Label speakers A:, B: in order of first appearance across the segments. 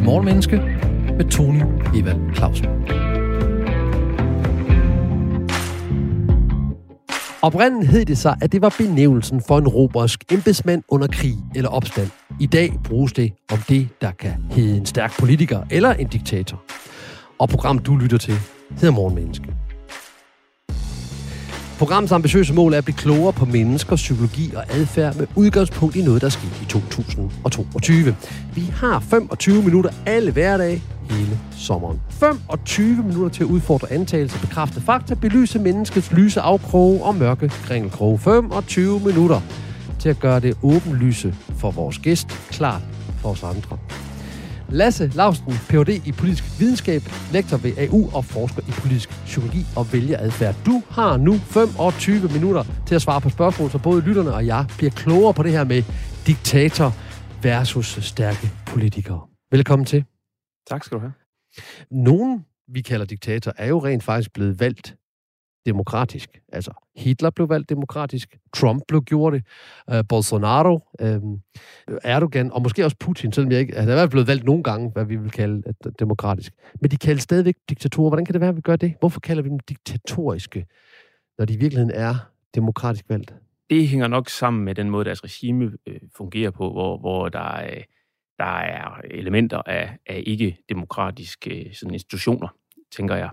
A: til Morgenmenneske med Tony Evald Clausen. Oprindeligt hed det sig, at det var benævnelsen for en romersk embedsmand under krig eller opstand. I dag bruges det om det, der kan hedde en stærk politiker eller en diktator. Og program, du lytter til, hedder Morgenmenneske. Programmets ambitiøse mål er at blive klogere på mennesker, psykologi og adfærd med udgangspunkt i noget, der skete i 2022. Vi har 25 minutter alle hverdage hele sommeren. 25 minutter til at udfordre antagelser, bekræfte fakta, belyse menneskets lyse afkroge og mørke kringelkroge. 25 minutter til at gøre det åbenlyse for vores gæst klart for os andre. Lasse Lausten, Ph.D. i politisk videnskab, lektor ved AU og forsker i politisk psykologi og vælgeradfærd. Du har nu 25 minutter til at svare på spørgsmål, så både lytterne og jeg bliver klogere på det her med diktator versus stærke politikere. Velkommen til.
B: Tak skal du have.
A: Nogen, vi kalder diktator, er jo rent faktisk blevet valgt demokratisk. Altså, Hitler blev valgt demokratisk, Trump blev gjort det, øh, Bolsonaro, øh, Erdogan, og måske også Putin, selvom jeg ikke... Altså, er blevet valgt nogle gange, hvad vi vil kalde uh, demokratisk. Men de kaldes stadigvæk diktatorer. Hvordan kan det være, at vi gør det? Hvorfor kalder vi dem diktatoriske, når de i virkeligheden er demokratisk valgt?
B: Det hænger nok sammen med den måde, deres regime øh, fungerer på, hvor, hvor der, er, der er elementer af, af ikke-demokratiske øh, sådan institutioner, tænker jeg.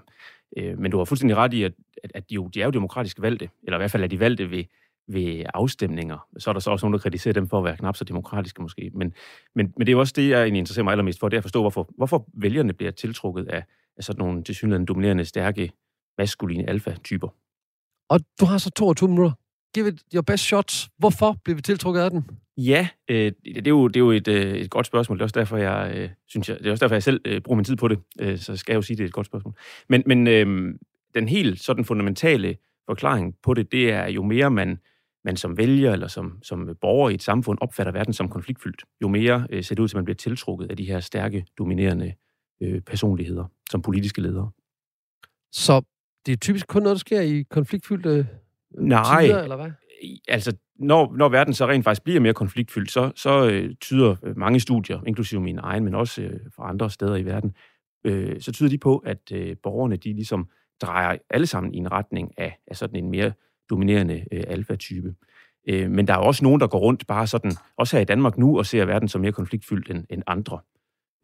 B: Øh, men du har fuldstændig ret i, at, at, at de, jo, de er jo demokratisk valgte, eller i hvert fald er de valgte ved, ved afstemninger. Så er der så også nogen, der kritiserer dem for at være knap så demokratiske måske. Men, men, men det er jo også det, jeg egentlig interesserer mig allermest for, det er at forstå, hvorfor, hvorfor vælgerne bliver tiltrukket af, af sådan nogle tilsyneladende dominerende, stærke, maskuline alfa-typer.
A: Og du har så 22 minutter. Give it your best shot. Hvorfor bliver vi tiltrukket af den?
B: Ja, øh, det er jo, det er jo et, øh, et godt spørgsmål. Det er også derfor, jeg øh, synes, jeg, det er også derfor, jeg selv øh, bruger min tid på det. Øh, så skal jeg jo sige, det er et godt spørgsmål. Men, men øh, den helt sådan fundamentale forklaring på det, det er jo mere man, man som vælger eller som, som borger i et samfund opfatter verden som konfliktfyldt, jo mere øh, ser det ud til, at man bliver tiltrukket af de her stærke, dominerende øh, personligheder som politiske ledere.
A: Så det er typisk kun noget, der sker i konfliktfyldte
B: Nej,
A: tider, eller hvad?
B: Altså når, når verden så rent faktisk bliver mere konfliktfyldt, så, så øh, tyder øh, mange studier, inklusive min egen, men også øh, fra andre steder i verden, øh, så tyder de på, at øh, borgerne de ligesom drejer alle sammen i en retning af, af sådan en mere dominerende øh, alfa-type. Øh, men der er også nogen, der går rundt bare sådan, også her i Danmark nu, og ser verden som mere konfliktfyldt end, end andre.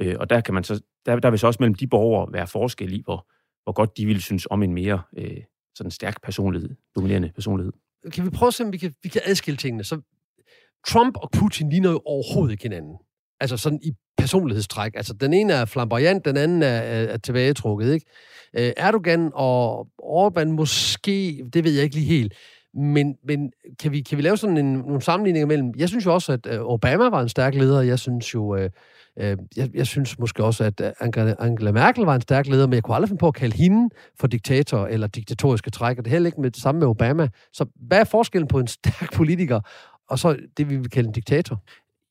B: Øh, og der kan man så, der, der vil så også mellem de borgere være forskel i, hvor, hvor godt de vil synes om en mere øh, sådan stærk personlighed, dominerende personlighed
A: kan vi prøve at se, om vi kan, vi kan adskille tingene? Så Trump og Putin ligner jo overhovedet ikke hinanden. Altså sådan i personlighedstræk. Altså den ene er flamboyant, den anden er, er, er tilbagetrukket, ikke? Øh, Erdogan og Orbán måske, det ved jeg ikke lige helt. Men, men kan, vi, kan vi lave sådan en, nogle sammenligninger mellem... Jeg synes jo også, at øh, Obama var en stærk leder. Jeg synes jo... øh, Øh, jeg, jeg synes måske også, at Angela, Angela Merkel var en stærk leder, men jeg kunne aldrig finde på at kalde hende for diktator eller diktatoriske træk, og det er heller ikke med det samme med Obama. Så hvad er forskellen på en stærk politiker og så det, vi vil kalde en diktator?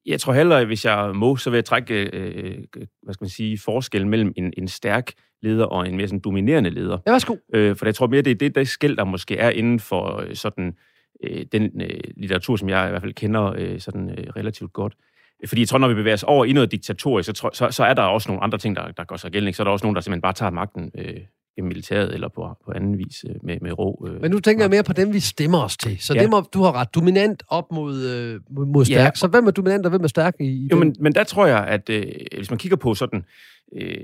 B: Jeg tror heller, hvis jeg må, så vil jeg trække øh, hvad skal man sige, forskellen mellem en, en stærk leder og en mere sådan dominerende leder.
A: Ja, værsgo.
B: Øh, for jeg tror mere, det er det, der skæld, der måske er inden for øh, sådan, øh, den øh, litteratur, som jeg i hvert fald kender øh, sådan, øh, relativt godt. Fordi jeg tror, når vi bevæger os over i noget diktatorisk, så, så, så er der også nogle andre ting, der, der går sig gældende. Så er der også nogen, der simpelthen bare tager magten øh, gennem militæret eller på, på anden vis øh, med, med rå.
A: Øh, Men nu tænker jeg mere på dem, vi stemmer os til. Så ja. det må, du har ret. Dominant op mod, øh, mod stærk. Ja. Så hvem er dominant, og hvem er stærk i, i
B: jo, men, men der tror jeg, at øh, hvis man kigger på sådan, øh,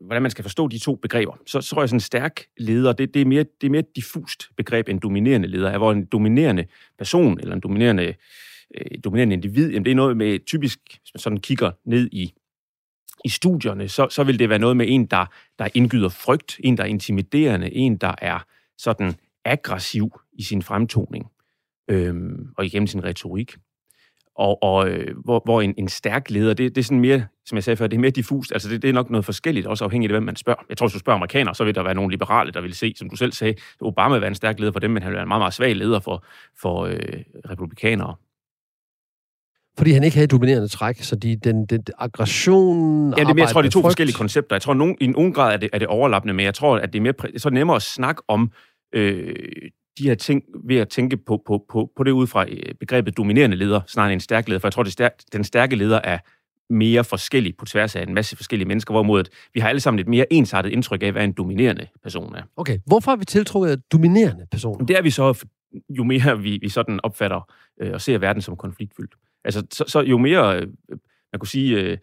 B: hvordan man skal forstå de to begreber, så, så tror jeg, sådan en stærk leder, det, det, er mere, det er mere et diffust begreb end dominerende leder. Hvor en dominerende person, eller en dominerende øh, dominerende individ, jamen det er noget med, typisk, hvis man sådan kigger ned i, i studierne, så, så vil det være noget med en, der, der indgyder frygt, en, der er intimiderende, en, der er sådan aggressiv i sin fremtoning øh, og igennem sin retorik. Og, og øh, hvor, hvor en, en stærk leder, det, det er sådan mere, som jeg sagde før, det er mere diffust. Altså det, det er nok noget forskelligt, også afhængigt af, hvem man spørger. Jeg tror, hvis du spørger amerikanere, så vil der være nogle liberale, der vil se, som du selv sagde, Obama vil være en stærk leder for dem, men han vil være en meget, meget svag leder for, for øh, republikanere.
A: Fordi han ikke havde dominerende træk, så de, den, den aggression...
B: Ja, det er mere, jeg tror, det er to frygt. forskellige koncepter. Jeg tror, nogen, i nogen grad er det, er det overlappende, men jeg tror, at det er, mere, så er det nemmere at snakke om øh, de her ting ved at tænke på, på, på, på det ud fra øh, begrebet dominerende leder, snarere end en stærk leder. For jeg tror, det stærk, den stærke leder er mere forskellige på tværs af en masse forskellige mennesker, hvorimod at vi har alle sammen et mere ensartet indtryk af, hvad en dominerende person er.
A: Okay, hvorfor har vi tiltrukket dominerende personer?
B: Det er vi så, jo mere vi, vi sådan opfatter øh, og ser verden som konfliktfyldt. Altså, så, så jo mere, øh, man kunne sige, øh,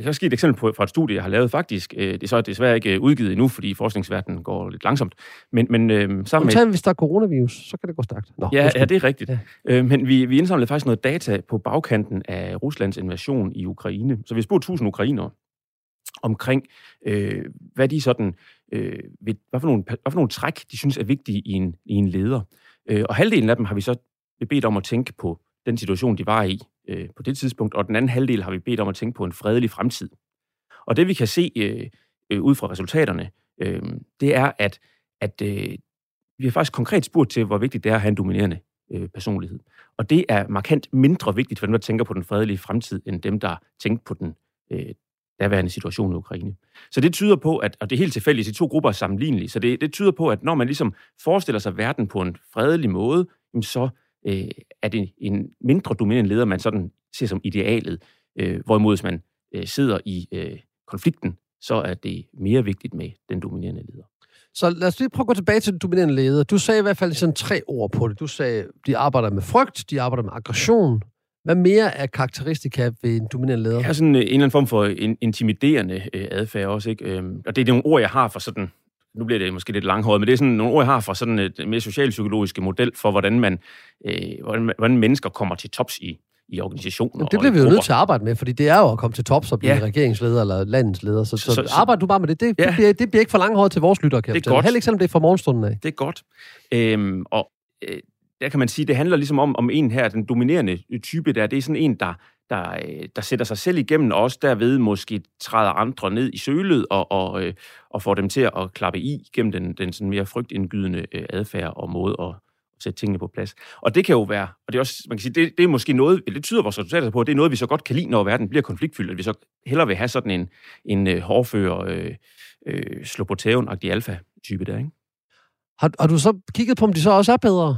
B: jeg kan også give et eksempel på, fra et studie, jeg har lavet faktisk. Øh, det er så desværre ikke udgivet endnu, fordi forskningsverdenen går lidt langsomt. Men, men øh, sammen
A: med... hvis der er coronavirus, så kan det gå stærkt.
B: Nå, ja, ja, det er rigtigt. Ja. Øh, men vi, vi indsamlede faktisk noget data på bagkanten af Ruslands invasion i Ukraine. Så vi har spurgt 1000 ukrainere omkring, øh, hvad de sådan, øh, hvad, for nogle, hvad for nogle træk, de synes er vigtige i en, i en leder. Øh, og halvdelen af dem har vi så bedt om at tænke på den situation, de var i øh, på det tidspunkt, og den anden halvdel har vi bedt om at tænke på en fredelig fremtid. Og det vi kan se øh, øh, ud fra resultaterne, øh, det er, at, at øh, vi har faktisk konkret spurgt til, hvor vigtigt det er at have en dominerende øh, personlighed. Og det er markant mindre vigtigt for dem, der tænker på den fredelige fremtid, end dem, der tænker på den øh, daværende situation i Ukraine. Så det tyder på, at, og det er helt tilfældigt, at de to grupper er sammenlignelige, så det, det tyder på, at når man ligesom forestiller sig verden på en fredelig måde, så øh, er det en mindre dominerende leder, man sådan ser som idealet. Øh, hvorimod hvis man øh, sidder i øh, konflikten, så er det mere vigtigt med den dominerende leder.
A: Så lad os lige prøve at gå tilbage til den dominerende leder. Du sagde i hvert fald sådan tre ord på det. Du sagde, de arbejder med frygt, de arbejder med aggression. Hvad mere er karakteristika ved en dominerende leder?
B: Ja, sådan en eller anden form for intimiderende øh, adfærd også. Ikke? Øhm, og det er nogle ord, jeg har for sådan nu bliver det måske lidt langhåret, men det er sådan nogle ord, jeg har fra sådan et mere socialpsykologiske model for, hvordan, man, øh, hvordan, hvordan mennesker kommer til tops i, i organisationer. Jamen,
A: det bliver vi jo nødt til at arbejde med, fordi det er jo at komme til tops og blive ja. regeringsleder eller landets leder. Så, så, så, så arbejder du bare med det. Det, ja. det, bliver, det bliver ikke for langhåret til vores lyttere, kan
B: det er godt.
A: Heller ikke selvom det er fra morgenstunden af.
B: Det er godt. Øhm, og øh, der kan man sige, det handler ligesom om, om en her, den dominerende type der, det er sådan en, der, der, øh, der sætter sig selv igennem, og også derved måske træder andre ned i sølet og, og, øh, og får dem til at klappe i gennem den, den sådan mere frygtindgydende øh, adfærd og måde at sætte tingene på plads. Og det kan jo være, og det er også, man kan sige, det, det er måske noget, det tyder vores resultater på, at det er noget, vi så godt kan lide, når verden bliver konfliktfyldt, at vi så hellere vil have sådan en, en hårdfører, øh, øh, slå på tæven-agtig alfa-type der, ikke?
A: Har, har du så kigget på, om de så også er bedre?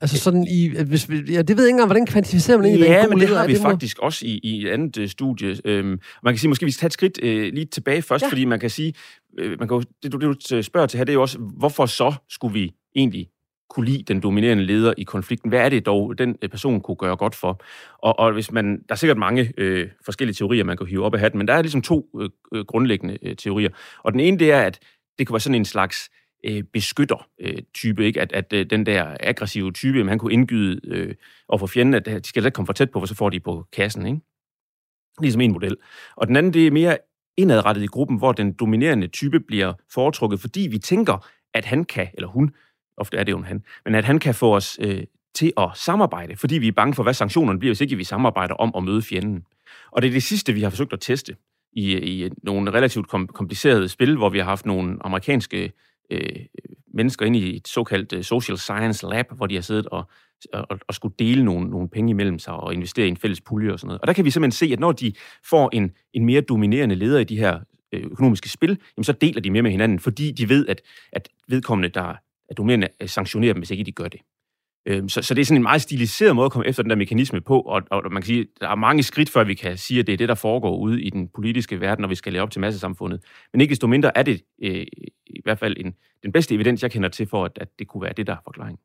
A: Altså sådan i, hvis vi, ja, det ved jeg ikke engang, hvordan kvantificerer man egentlig,
B: Ja, men det har vi det faktisk må... også i, i et andet uh, studie. Øhm, man kan sige, måske vi skal tage et skridt uh, lige tilbage først, ja. fordi man kan sige, uh, man kan, det, du, det du spørger til her, det er jo også, hvorfor så skulle vi egentlig kunne lide den dominerende leder i konflikten? Hvad er det dog, den person kunne gøre godt for? Og, og hvis man, der er sikkert mange øh, forskellige teorier, man kan hive op af hatten, men der er ligesom to øh, grundlæggende øh, teorier. Og den ene, det er, at det kunne være sådan en slags øh, Øh, beskytter-type, øh, ikke? At, at øh, den der aggressive type, man kunne indgyde øh, og for fjenden, at de skal ikke komme for tæt på, for så får de på kassen, ikke? Ligesom en model. Og den anden, det er mere indadrettet i gruppen, hvor den dominerende type bliver foretrukket, fordi vi tænker, at han kan, eller hun, ofte er det jo en han, men at han kan få os øh, til at samarbejde, fordi vi er bange for, hvad sanktionerne bliver, hvis ikke vi samarbejder om at møde fjenden. Og det er det sidste, vi har forsøgt at teste i, i nogle relativt kom, komplicerede spil, hvor vi har haft nogle amerikanske øh, mennesker ind i et såkaldt øh, social science lab, hvor de har siddet og, og, og skulle dele nogle, nogle penge imellem sig og investere i en fælles pulje og sådan noget. Og der kan vi simpelthen se, at når de får en, en mere dominerende leder i de her øh, økonomiske spil, jamen så deler de mere med hinanden, fordi de ved, at, at vedkommende, der er dominerende, øh, sanktionerer dem, hvis ikke de gør det. Øhm, så, så det er sådan en meget stiliseret måde at komme efter den der mekanisme på, og, og man kan sige, der er mange skridt, før vi kan sige, at det er det, der foregår ude i den politiske verden, når vi skal leve op til massesamfundet. Men ikke desto mindre er det øh, i hvert fald en, den bedste evidens, jeg kender til for, at, at det kunne være det, der er forklaringen.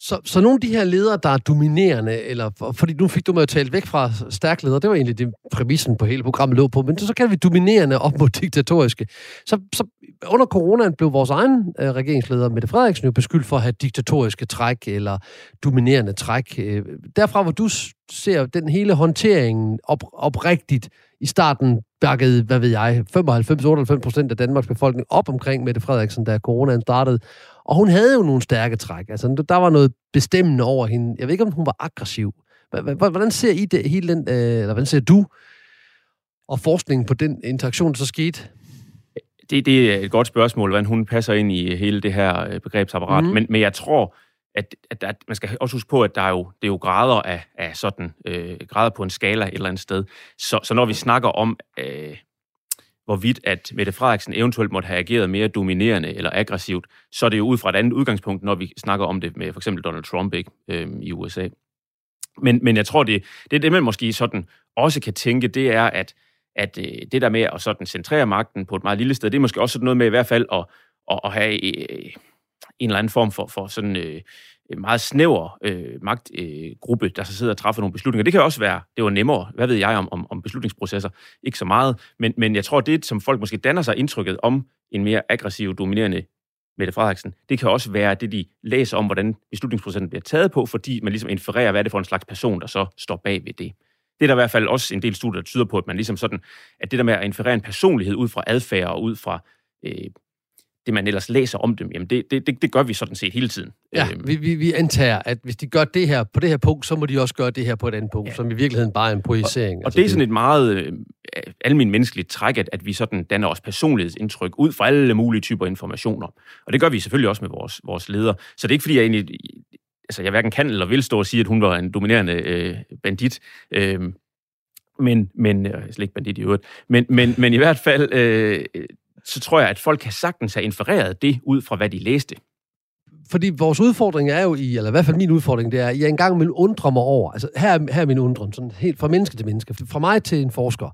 A: Så, så nogle af de her ledere, der er dominerende, eller, fordi nu fik du mig jo talt væk fra stærk leder, det var egentlig det præmissen på hele programmet lå på, men så kan vi dominerende op mod diktatoriske. Så, så under coronaen blev vores egen øh, regeringsleder, Mette Frederiksen, jo beskyldt for at have diktatoriske træk eller dominerende træk. Øh, derfra, hvor du ser den hele håndteringen op, oprigtigt i starten bakkede, hvad ved jeg, 95-98 procent af Danmarks befolkning op omkring Mette Frederiksen, da coronaen startede. Og hun havde jo nogle stærke træk. Altså, der var noget bestemmende over hende. Jeg ved ikke, om hun var aggressiv. Hvordan ser I det, hele den, øh, eller hvordan ser du og forskningen på den interaktion, der så skete?
B: Det, det er et godt spørgsmål, hvordan hun passer ind i hele det her øh, begrebsapparat. Mm. Men, men jeg tror, at, at, at man skal også huske på, at der er jo, det er jo grader af, af sådan, øh, grader på en skala et eller andet sted. Så, så når vi snakker om, øh, hvorvidt at Mette Frederiksen eventuelt måtte have ageret mere dominerende eller aggressivt, så er det jo ud fra et andet udgangspunkt, når vi snakker om det med for eksempel Donald Trump ikke, øh, i USA. Men, men jeg tror, det, det er det, man måske sådan også kan tænke, det er, at, at øh, det der med at sådan centrere magten på et meget lille sted, det er måske også sådan noget med i hvert fald at, at, at have øh, en eller anden form for, for sådan øh, meget snæver øh, magtgruppe, øh, der så sidder og træffer nogle beslutninger. Det kan også være, det var nemmere, hvad ved jeg om, om, om beslutningsprocesser, ikke så meget, men, men jeg tror, det som folk måske danner sig indtrykket om en mere aggressiv, dominerende Mette Frederiksen, det kan også være det, de læser om, hvordan beslutningsprocessen bliver taget på, fordi man ligesom infererer, hvad er det for en slags person, der så står bag ved det. Det er der i hvert fald også en del studier, der tyder på, at man ligesom sådan, at det der med at inferere en personlighed ud fra adfærd og ud fra øh, det, man ellers læser om dem, jamen det, det, det, det gør vi sådan set hele tiden.
A: Ja, øhm. vi, vi, vi antager, at hvis de gør det her på det her punkt, så må de også gøre det her på et andet punkt, ja. som i virkeligheden bare er en projicering.
B: Og, og altså, det er sådan et meget øh, almindeligt menneskeligt træk, at, at vi sådan danner os personlighedsindtryk ud fra alle mulige typer informationer. Og det gør vi selvfølgelig også med vores, vores ledere. Så det er ikke fordi, jeg egentlig, altså jeg hverken kan eller vil stå og sige, at hun var en dominerende øh, bandit. Øh, men, men, øh, slet ikke bandit i øvrigt, men, men, men i hvert fald, øh, så tror jeg, at folk kan sagtens have infereret det ud fra, hvad de læste.
A: Fordi vores udfordring er jo i, eller i hvert fald min udfordring, det er, at jeg engang vil undre mig over, altså her, her er min undren, sådan helt fra menneske til menneske, fra mig til en forsker.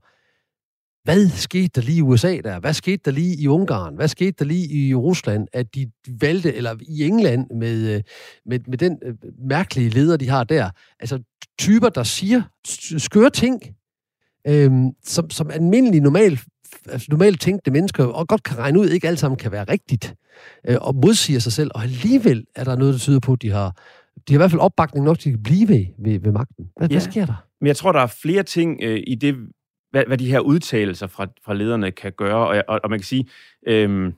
A: Hvad skete der lige i USA der? Hvad skete der lige i Ungarn? Hvad skete der lige i Rusland, at de valgte, eller i England med, øh, med, med den øh, mærkelige leder, de har der? Altså typer, der siger skøre ting, øhm, som, som almindelig normal altså, normalt tænkte mennesker og godt kan regne ud, ikke alt sammen kan være rigtigt, øh, og modsiger sig selv, og alligevel er der noget, der tyder på, at de har, de har i hvert fald opbakning nok til at blive ved, ved, ved magten. Hvad, ja. hvad sker der?
B: Men jeg tror, der er flere ting øh, i det, hvad, hvad de her udtalelser fra, fra lederne kan gøre, og, og, og man kan sige, øh,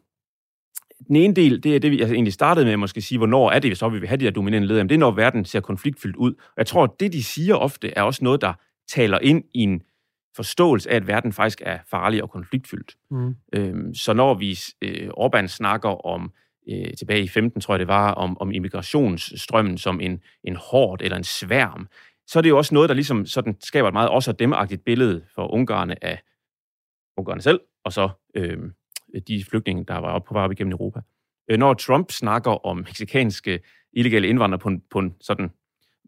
B: den ene del, det er det, vi altså egentlig startede med at måske sige, hvornår er det så, vi vil have de her dominerende ledere. det er, når verden ser konfliktfyldt ud. Og jeg tror, at det, de siger ofte, er også noget, der taler ind i en forståelse af, at verden faktisk er farlig og konfliktfyldt. Mm. Øhm, så når vi øh, Orbán snakker om, øh, tilbage i 15 tror jeg det var, om, om immigrationsstrømmen som en, en hård eller en sværm, så er det jo også noget, der ligesom sådan skaber et meget også demagtigt billede for ungarerne af ungarerne selv, og så øh, de flygtninge, der var oppe på vej op igennem Europa. Øh, når Trump snakker om meksikanske illegale indvandrere på en, på en sådan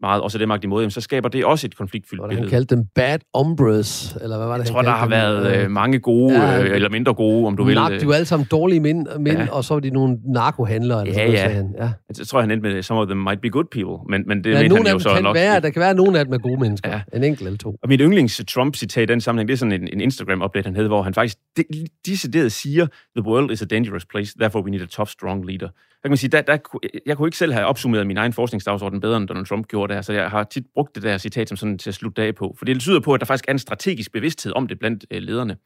B: meget, også det magt imod, så skaber det også et konfliktfyldt billede.
A: Han kaldte dem bad hombres, eller hvad var det,
B: Jeg tror, der har været øh, mange gode, ja, øh, eller mindre gode, om du vil.
A: de var alle sammen dårlige mænd, mænd ja. og så var de nogle narkohandlere.
B: Eller ja, sådan, ja. Han. ja. Jeg tror, han endte med, some of them might be good people, men, men det
A: ja,
B: mente han jo så
A: kan
B: nok.
A: Være, der kan være nogle af dem er gode mennesker, ja. en enkelt eller to.
B: Og mit yndlings Trump-citat i den sammenhæng, det er sådan en, en Instagram-update, han havde, hvor han faktisk decideret siger, the world is a dangerous place, therefore we need a tough, strong leader kan man sige, der, der, jeg kunne ikke selv have opsummeret min egen forskningsdagsorden bedre, end Donald Trump gjorde det så jeg har tit brugt det der citat som sådan til at slutte af på. For det tyder på, at der faktisk er en strategisk bevidsthed om det blandt øh, lederne,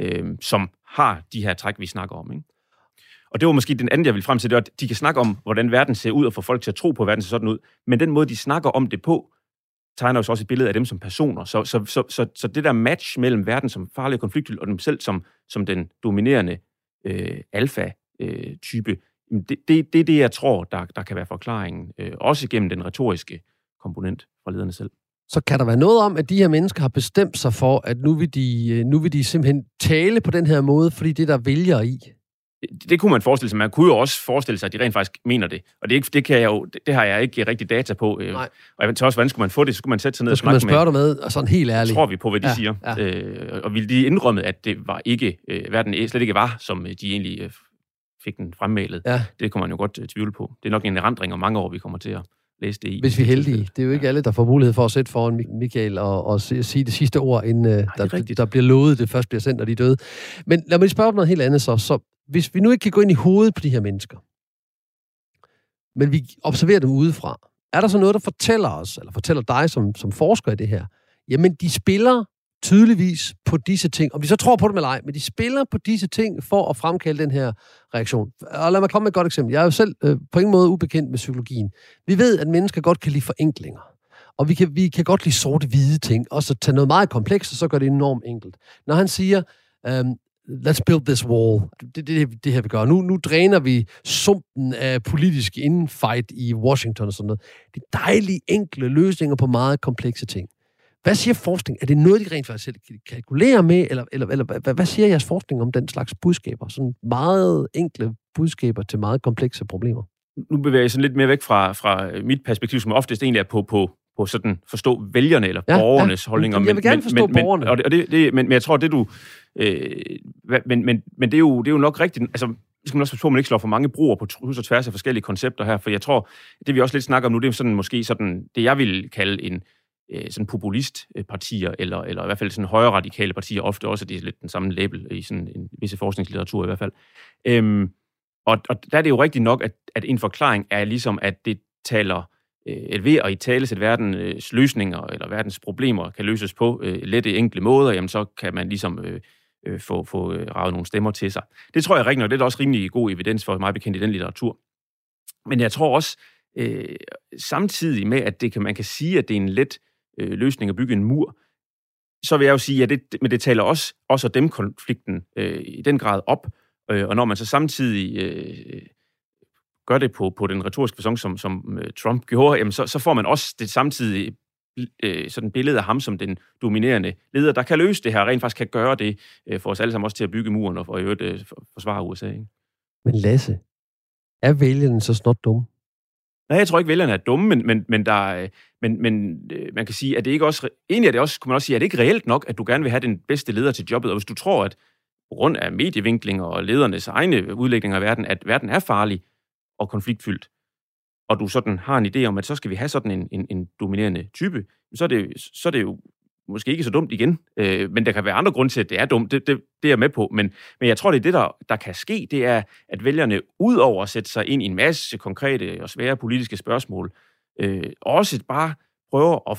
B: øh, som har de her træk, vi snakker om. Ikke? Og det var måske den anden, jeg vil frem til, det var, at de kan snakke om, hvordan verden ser ud, og få folk til at tro på, at verden ser sådan ud. Men den måde, de snakker om det på, tegner jo også et billede af dem som personer. Så, så, så, så, så det der match mellem verden som farlig og og dem selv som, som den dominerende øh, alfa-type, øh, det, det, det er det, jeg tror, der, der kan være forklaringen, øh, også gennem den retoriske komponent fra lederne selv.
A: Så kan der være noget om, at de her mennesker har bestemt sig for, at nu vil de, øh, nu vil de simpelthen tale på den her måde, fordi det der vælger i?
B: Det, det kunne man forestille sig. Man kunne jo også forestille sig, at de rent faktisk mener det. Og det, det, kan jeg jo, det, det har jeg ikke rigtig data på. Øh, Nej. Og jeg også, hvordan skulle man få det? Så skulle man sætte sig ned
A: og
B: snakke
A: med... Så skulle man spørge dig med, og sådan helt ærligt.
B: Tror vi på, hvad de ja, siger. Ja. Øh, og ville de indrømme, at det var ikke, øh, verden slet ikke var, som de egentlig øh, fik den fremmalet. Ja. Det kommer man jo godt uh, tvivle på. Det er nok en erindring om mange år, vi kommer til at læse det i.
A: Hvis vi er heldige. Det er jo ikke ja. alle, der får mulighed for at sætte foran Michael og, og sige det sidste ord, inden uh, Nej, der, der bliver lovet, det først bliver sendt, og de er døde. Men lad mig lige spørge om noget helt andet så. så. Hvis vi nu ikke kan gå ind i hovedet på de her mennesker, men vi observerer dem udefra, er der så noget, der fortæller os, eller fortæller dig som, som forsker i det her, jamen de spiller tydeligvis på disse ting. Om de så tror på dem eller ej, men de spiller på disse ting for at fremkalde den her reaktion. Og lad mig komme med et godt eksempel. Jeg er jo selv øh, på ingen måde ubekendt med psykologien. Vi ved, at mennesker godt kan lide forenklinger. Og vi kan, vi kan godt lide sorte-hvide ting, og så tage noget meget komplekst, og så gør det enormt enkelt. Når han siger, øhm, let's build this wall. Det er det, det her, vi gør. Nu, nu dræner vi sumpen af politisk infight i Washington og sådan noget. Det er dejlige, enkle løsninger på meget komplekse ting. Hvad siger forskning? Er det noget, de rent faktisk selv kan kalkulere med, eller, eller, eller hvad, hvad siger jeres forskning om den slags budskaber? Sådan meget enkle budskaber til meget komplekse problemer.
B: Nu bevæger jeg sådan lidt mere væk fra, fra mit perspektiv, som oftest egentlig er på, på, på sådan forstå vælgerne eller ja, borgernes ja. holdninger.
A: Jeg vil gerne forstå
B: men,
A: borgerne.
B: Men, og det, og det, det, men, men jeg tror, det du... Øh, men, men, men det, er jo, det er jo nok rigtigt... Altså, skal man også passe på, at man ikke slår for mange broer på kryds og tværs af forskellige koncepter her, for jeg tror, det vi også lidt snakker om nu, det er sådan måske sådan, det jeg vil kalde en øh, sådan populistpartier, eller, eller i hvert fald sådan højre radikale partier, ofte også, det er lidt den samme label i sådan en visse forskningslitteratur i hvert fald. Øhm, og, og der er det jo rigtigt nok, at, at en forklaring er ligesom, at det taler øh, ved at i tale at verdens øh, løsninger eller verdens problemer kan løses på øh, lette, enkle måder, jamen så kan man ligesom øh, øh, få, få øh, ravet nogle stemmer til sig. Det tror jeg rigtig nok, det er også rimelig god evidens for mig bekendt i den litteratur. Men jeg tror også, øh, samtidig med, at det kan, man kan sige, at det er en let øh, løsning at bygge en mur, så vil jeg jo sige, at det, men det taler også, også dem konflikten øh, i den grad op, øh, og når man så samtidig øh, gør det på, på den retoriske fasong, som, som øh, Trump gjorde, jamen så, så får man også det samtidig øh, sådan billede af ham som den dominerende leder, der kan løse det her, rent faktisk kan gøre det øh, for os alle sammen også til at bygge muren og i øvrigt øh, forsvare USA. Ikke?
A: Men Lasse, er vælgerne så snot dumme?
B: Nej, jeg tror ikke, vælgerne er dumme, men, men, men, der, men, men øh, man kan sige, at det ikke også... Egentlig er det også, kunne man også sige, at det ikke reelt nok, at du gerne vil have den bedste leder til jobbet, og hvis du tror, at på grund af medievinkling og ledernes egne udlægninger af verden, at verden er farlig og konfliktfyldt, og du sådan har en idé om, at så skal vi have sådan en, en, en dominerende type, så er, det, så er det jo måske ikke så dumt igen. Øh, men der kan være andre grunde til, at det er dumt. Det, det, det er jeg med på. Men, men jeg tror, det er det, der, der kan ske, det er, at vælgerne, udover at sætte sig ind i en masse konkrete og svære politiske spørgsmål, øh, også bare prøver at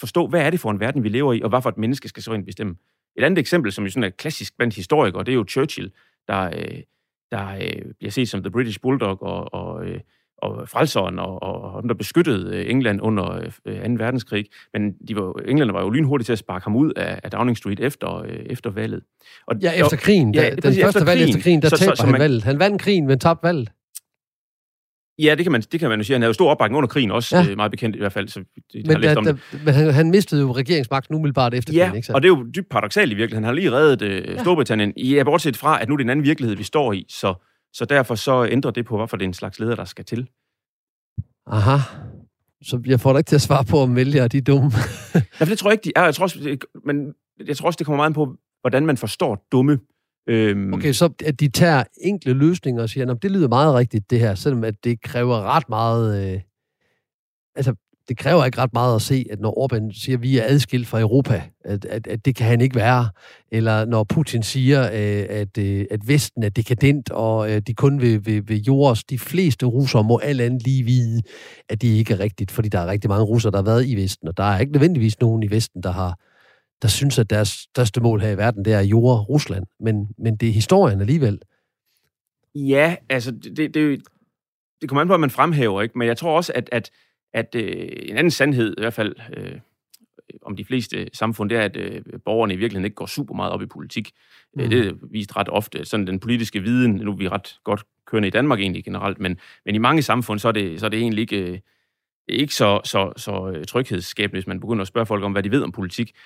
B: forstå, hvad er det for en verden, vi lever i, og hvad for et menneske skal så ind bestemme. Et andet eksempel, som jo sådan er klassisk blandt historikere, det er jo Churchill, der, øh, der øh, bliver set som The British Bulldog, og, og øh, og frelseren og, og, og dem, der beskyttede øh, England under 2. Øh, verdenskrig. Men de var, England var jo lynhurtigt til at sparke ham ud af, af Downing Street efter, øh, efter valget.
A: Og, ja, efter krigen. Ja, den første efter valg efter krigen, der så, taber så, så han man, valget. Han vandt krigen, men tabte valget.
B: Ja, det kan, man, det kan man jo sige. Han havde jo stor opbakning under krigen også, ja. meget bekendt i hvert fald. Så
A: det, men, da, da, men han, han mistede jo regeringsmagten umiddelbart efter
B: ja,
A: krigen, ikke
B: så? og det er jo dybt paradoxalt i virkeligheden. Han har lige reddet øh, ja. Storbritannien, i, bortset fra, at nu er det en anden virkelighed, vi står i, så, så derfor så ændrer det på, hvorfor det er en slags leder, der skal til.
A: Aha. Så jeg får dig ikke til at svare på, om vælgere de er dumme.
B: ja, for det tror jeg ikke, de er. Jeg tror også, men jeg tror også, det kommer meget på, hvordan man forstår dumme.
A: Øhm... Okay, så at de tager enkle løsninger og siger, at det lyder meget rigtigt, det her, selvom at det kræver ret meget... Øh... Altså, det kræver ikke ret meget at se, at når Orbán siger, at vi er adskilt fra Europa, at, at, at det kan han ikke være. Eller når Putin siger, øh, at, øh, at Vesten er dekadent, og at de kun vil, vil, vil jordes. De fleste russere må alt andet lige vide, at det ikke er rigtigt, fordi der er rigtig mange russere, der har været i Vesten, og der er ikke nødvendigvis nogen i Vesten, der har der synes, at deres største mål her i verden, det er jord Rusland. Men, men det er historien alligevel.
B: Ja, altså, det, det, det kommer an på, at man fremhæver, ikke? Men jeg tror også, at, at at øh, en anden sandhed, i hvert fald øh, om de fleste samfund, det er, at øh, borgerne i virkeligheden ikke går super meget op i politik. Øh, mm. Det er vist ret ofte. Sådan den politiske viden, nu er vi ret godt kørende i Danmark egentlig generelt, men, men i mange samfund, så er det, så er det egentlig ikke, øh, ikke så, så, så øh, tryghedsskabende, hvis man begynder at spørge folk om, hvad de ved om politik.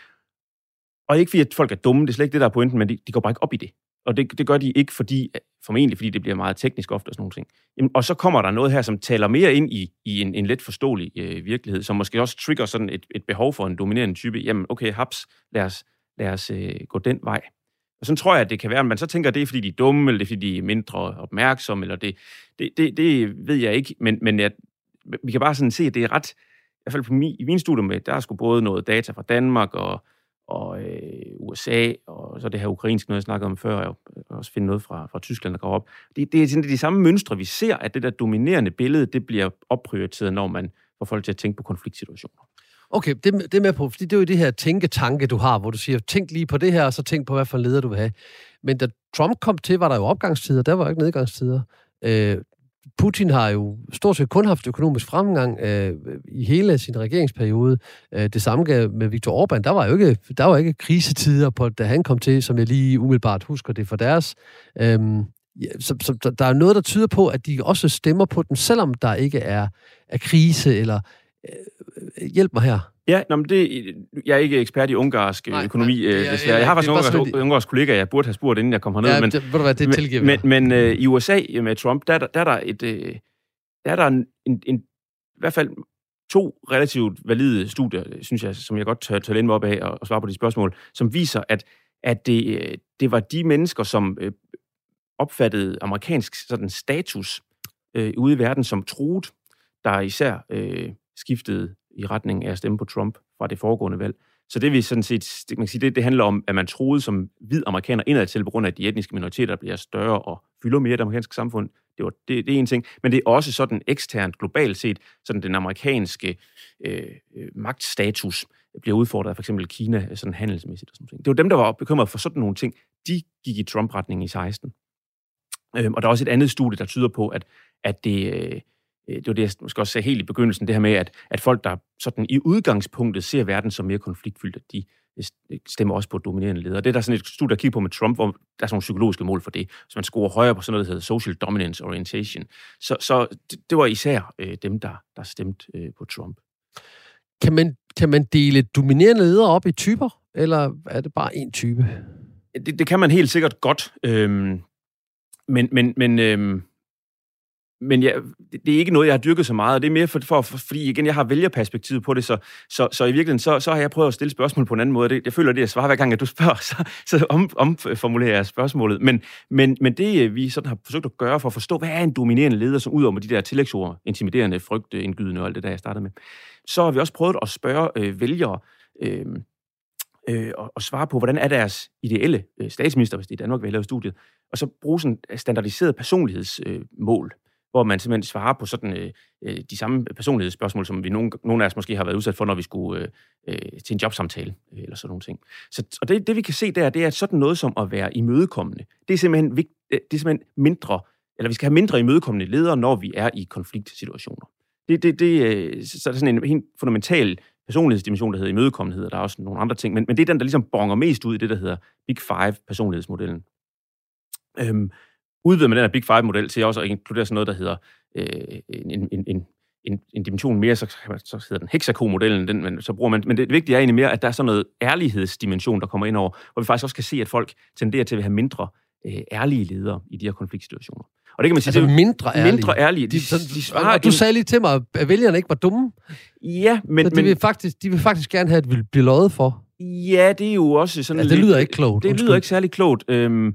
B: Og ikke fordi, at folk er dumme, det er slet ikke det, der er pointen, men de, de går bare ikke op i det. Og det, det gør de ikke, fordi, formentlig fordi det bliver meget teknisk ofte og sådan nogle ting. Jamen, og så kommer der noget her, som taler mere ind i, i en, en let forståelig øh, virkelighed, som måske også trigger sådan et, et behov for en dominerende type. Jamen, okay, haps, lad os, lad os øh, gå den vej. Og sådan tror jeg, at det kan være, at man så tænker, at det er, fordi de er dumme, eller det er, fordi de er mindre opmærksomme, eller det, det, det, det ved jeg ikke, men, men jeg, vi kan bare sådan se, at det er ret, i hvert fald på min, i min studie med, der er sgu både noget data fra Danmark og og øh, USA, og så det her ukrainske, noget jeg snakkede om før, og øh, også finde noget fra, fra Tyskland, der går op. Det, det er sådan de samme mønstre, vi ser, at det der dominerende billede, det bliver opprioriteret, når man får folk til at tænke på konfliktsituationer.
A: Okay, det, det er med på, fordi det er jo det her tænketanke, du har, hvor du siger, tænk lige på det her, og så tænk på, hvad for en leder du vil have. Men da Trump kom til, var der jo opgangstider, der var jo ikke nedgangstider. Øh, Putin har jo stort set kun haft økonomisk fremgang øh, i hele sin regeringsperiode. Øh, det samme gav med Viktor Orbán. Der var jo ikke, der var ikke krisetider, på, da han kom til, som jeg lige umiddelbart husker det for deres. Øh, ja, så, så der er noget, der tyder på, at de også stemmer på den, selvom der ikke er, er krise eller... Øh, øh hjælp mig her.
B: Ja, nå, men det, jeg er ikke ekspert i ungarsk nej, økonomi, nej, det er, desværre. Jeg har faktisk en ungarsk, ungarsk kollega, jeg burde have spurgt, inden jeg kom herned.
A: Ja, men, det, ved du hvad, det tilgiver
B: Men, men, men uh, i USA med Trump, der, der, der er der et... Uh, der er der en, en, en, i hvert fald to relativt valide studier, synes jeg, som jeg godt tør, tør mig op af og, og svare på de spørgsmål, som viser, at, at det, øh, det var de mennesker, som øh, opfattede amerikansk sådan status øh, ude i verden som truet, der især øh, skiftede i retning af at stemme på Trump fra det foregående valg. Så det vi sådan set, man kan sige, det, det handler om, at man troede som hvid amerikaner indad til, på grund af, at de etniske minoriteter bliver større og fylder mere i det amerikanske samfund. Det, var, det, det er en ting. Men det er også sådan eksternt, globalt set, sådan den amerikanske øh, øh magtstatus bliver udfordret af for eksempel Kina, sådan handelsmæssigt og sådan noget. Det var dem, der var bekymret for sådan nogle ting. De gik i Trump-retningen i 16. Øhm, og der er også et andet studie, der tyder på, at, at det, øh, det var det, jeg måske også sagde helt i begyndelsen, det her med, at, at folk, der sådan i udgangspunktet ser verden som mere konfliktfyldt, at de stemmer også på dominerende ledere. Det er der sådan et studie, der kigger på med Trump, hvor der er sådan nogle psykologiske mål for det. Så man scorer højere på sådan noget, der hedder social dominance orientation. Så, så det, det var især øh, dem, der, der stemte øh, på Trump.
A: Kan man, kan man dele dominerende ledere op i typer, eller er det bare en type?
B: Det, det kan man helt sikkert godt. Øhm, men, men, men, øhm, men jeg, det er ikke noget, jeg har dyrket så meget, og det er mere for, for, for fordi igen, jeg har vælgerperspektivet på det, så, så, så i virkeligheden, så, så har jeg prøvet at stille spørgsmål på en anden måde. Det, jeg føler, det jeg svarer hver gang, at du spørger, så, så om, omformulerer jeg spørgsmålet. Men, men, men det, øh, vi sådan har forsøgt at gøre for at forstå, hvad er en dominerende leder, som ud over de der tillægsord, intimiderende, frygt, indgydende og alt det der, jeg startede med, så har vi også prøvet at spørge øh, vælgere, øh, øh, og, og svare på, hvordan er deres ideelle øh, statsminister, hvis det er Danmark, vi har lavet studiet, og så bruge sådan standardiseret personlighedsmål, øh, hvor man simpelthen svarer på sådan øh, øh de samme personlighedsspørgsmål, som vi nogen, nogle af os måske har været udsat for, når vi skulle øh, øh, til en jobsamtale øh, eller sådan nogle ting. Så, og det, det vi kan se der, det er at sådan noget som at være imødekommende. Det er simpelthen, vigt, øh, det er simpelthen mindre, eller vi skal have mindre imødekommende ledere, når vi er i konfliktsituationer. Det, det, det, så er der sådan en helt fundamental personlighedsdimension, der hedder imødekommenhed, og der er også nogle andre ting, men, men det er den, der ligesom bonger mest ud i det, der hedder Big Five personlighedsmodellen. Øhm, udvider man den her Big Five-model til også at inkludere sådan noget, der hedder øh, en, en, en, en, en dimension mere, så, så hedder den hexaco-modellen, den, men, så bruger man, men det vigtige er egentlig mere, at der er sådan noget ærlighedsdimension, der kommer ind over, hvor vi faktisk også kan se, at folk tenderer til at have mindre øh, ærlige ledere i de her konfliktsituationer.
A: Og det kan man sige, altså det er mindre ærlige.
B: Mindre ærlige.
A: De, de, de svarer, du sagde lige til mig, at vælgerne ikke var dumme.
B: Ja, men...
A: Så de,
B: men,
A: vil faktisk, de vil faktisk gerne have, at vi bliver løjet for.
B: Ja, det er jo også sådan
A: ja, det lyder ikke klogt.
B: Det undskyld. lyder ikke særlig klogt. Øhm,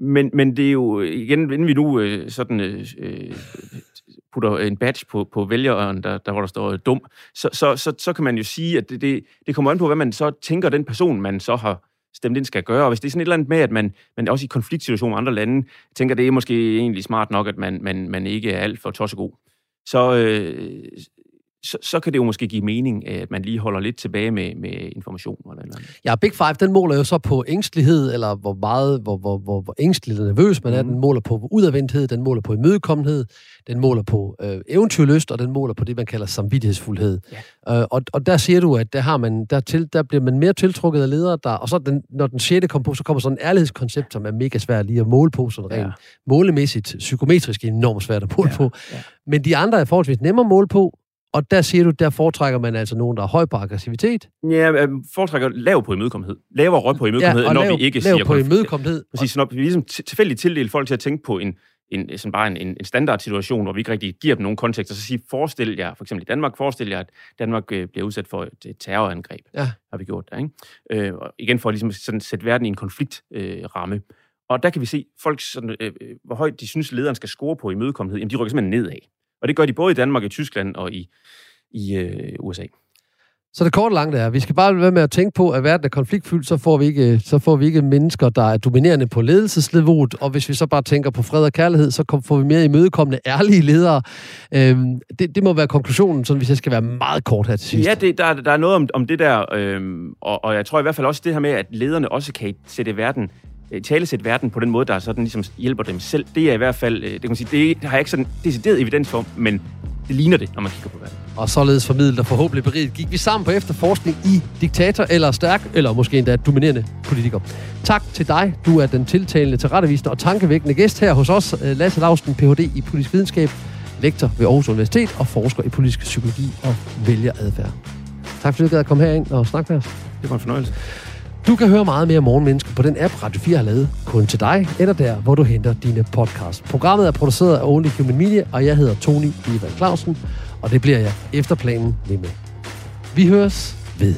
B: men, men det er jo, igen, inden vi nu øh, sådan øh, øh putter en badge på, på vælgeren, der, der hvor der står øh, dum, så, så, så, så kan man jo sige, at det, det, det kommer an på, hvad man så tænker, den person, man så har stemt ind, skal gøre. Og hvis det er sådan et eller andet med, at man, man også i konfliktsituationer med andre lande, tænker, det er måske egentlig smart nok, at man, man, man ikke er alt for tossegod, så, øh, så, så kan det jo måske give mening, at man lige holder lidt tilbage med, med information. Eller eller andet.
A: Ja, Big Five, den måler jo så på ængstelighed, eller hvor meget, hvor, hvor, hvor, hvor ængstelig eller nervøs man er. Mm. Den måler på udadvendthed, den måler på imødekommenhed, den måler på øh, eventyrlyst, og den måler på det, man kalder samvittighedsfuldhed. Ja. Øh, og, og der siger du, at der, har man, der, til, der bliver man mere tiltrukket af ledere, der, og så den, når den sjette kommer på, så kommer sådan en ærlighedskoncept, som er mega svært lige at måle på, sådan rent ja. målemæssigt, psykometrisk enormt svært at måle ja. på. Ja. Men de andre er forholdsvis nemmere at måle på, og der siger du, der foretrækker man altså nogen, der er høj på aggressivitet.
B: Ja, øh, foretrækker lav på imødekommenhed. Lavere røg på imødekommenhed, ja, når lav, vi ikke lav siger...
A: på imødekommenhed.
B: Præcis, når vi ligesom tilfældigt tildeler folk til at tænke på en, en, sådan bare en, en, en standardsituation, hvor vi ikke rigtig giver dem nogen kontekst, og så sige, forestil jer, for eksempel i Danmark, forestil jer, at Danmark øh, bliver udsat for et, et terrorangreb. Ja. Har vi gjort der, ikke? Øh, og igen for at ligesom sådan sætte verden i en konfliktramme. Øh, og der kan vi se, folk sådan, øh, øh, hvor højt de synes, lederen skal score på imødekommenhed, jamen de rykker simpelthen nedad. Og det gør de både i Danmark, i Tyskland og i, i øh, USA.
A: Så det kort langt er, vi skal bare være med at tænke på, at verden er konfliktfyldt, så får vi ikke, så får vi ikke mennesker, der er dominerende på ledelsesniveauet, og hvis vi så bare tænker på fred og kærlighed, så får vi mere imødekommende, ærlige ledere. Øhm, det, det må være konklusionen, sådan, hvis jeg skal være meget kort her til sidst.
B: Ja, det, der, der er noget om, om det der, øhm, og, og jeg tror i hvert fald også det her med, at lederne også kan sætte verden øh, talesætte verden på den måde, der sådan ligesom hjælper dem selv. Det er i hvert fald, øh, det kan man sige, det har jeg ikke sådan decideret evidens for, men det ligner det, når man kigger på verden.
A: Og således formidlet og forhåbentlig beriget gik vi sammen på efterforskning i diktator eller stærk, eller måske endda dominerende politiker. Tak til dig. Du er den tiltalende, tilrettevisende og tankevækkende gæst her hos os. Øh, Lasse Lausten, Ph.D. i politisk videnskab, lektor ved Aarhus Universitet og forsker i politisk psykologi og vælgeradfærd. Tak fordi du gad at komme herind og snakke med os.
B: Det var en fornøjelse.
A: Du kan høre meget mere Morgenmenneske på den app, Radio 4 har lavet, kun til dig, eller der, hvor du henter dine podcasts. Programmet er produceret af Only Human Media, og jeg hedder Tony Ivan Clausen. Og det bliver jeg efter planen ved med. Vi høres ved.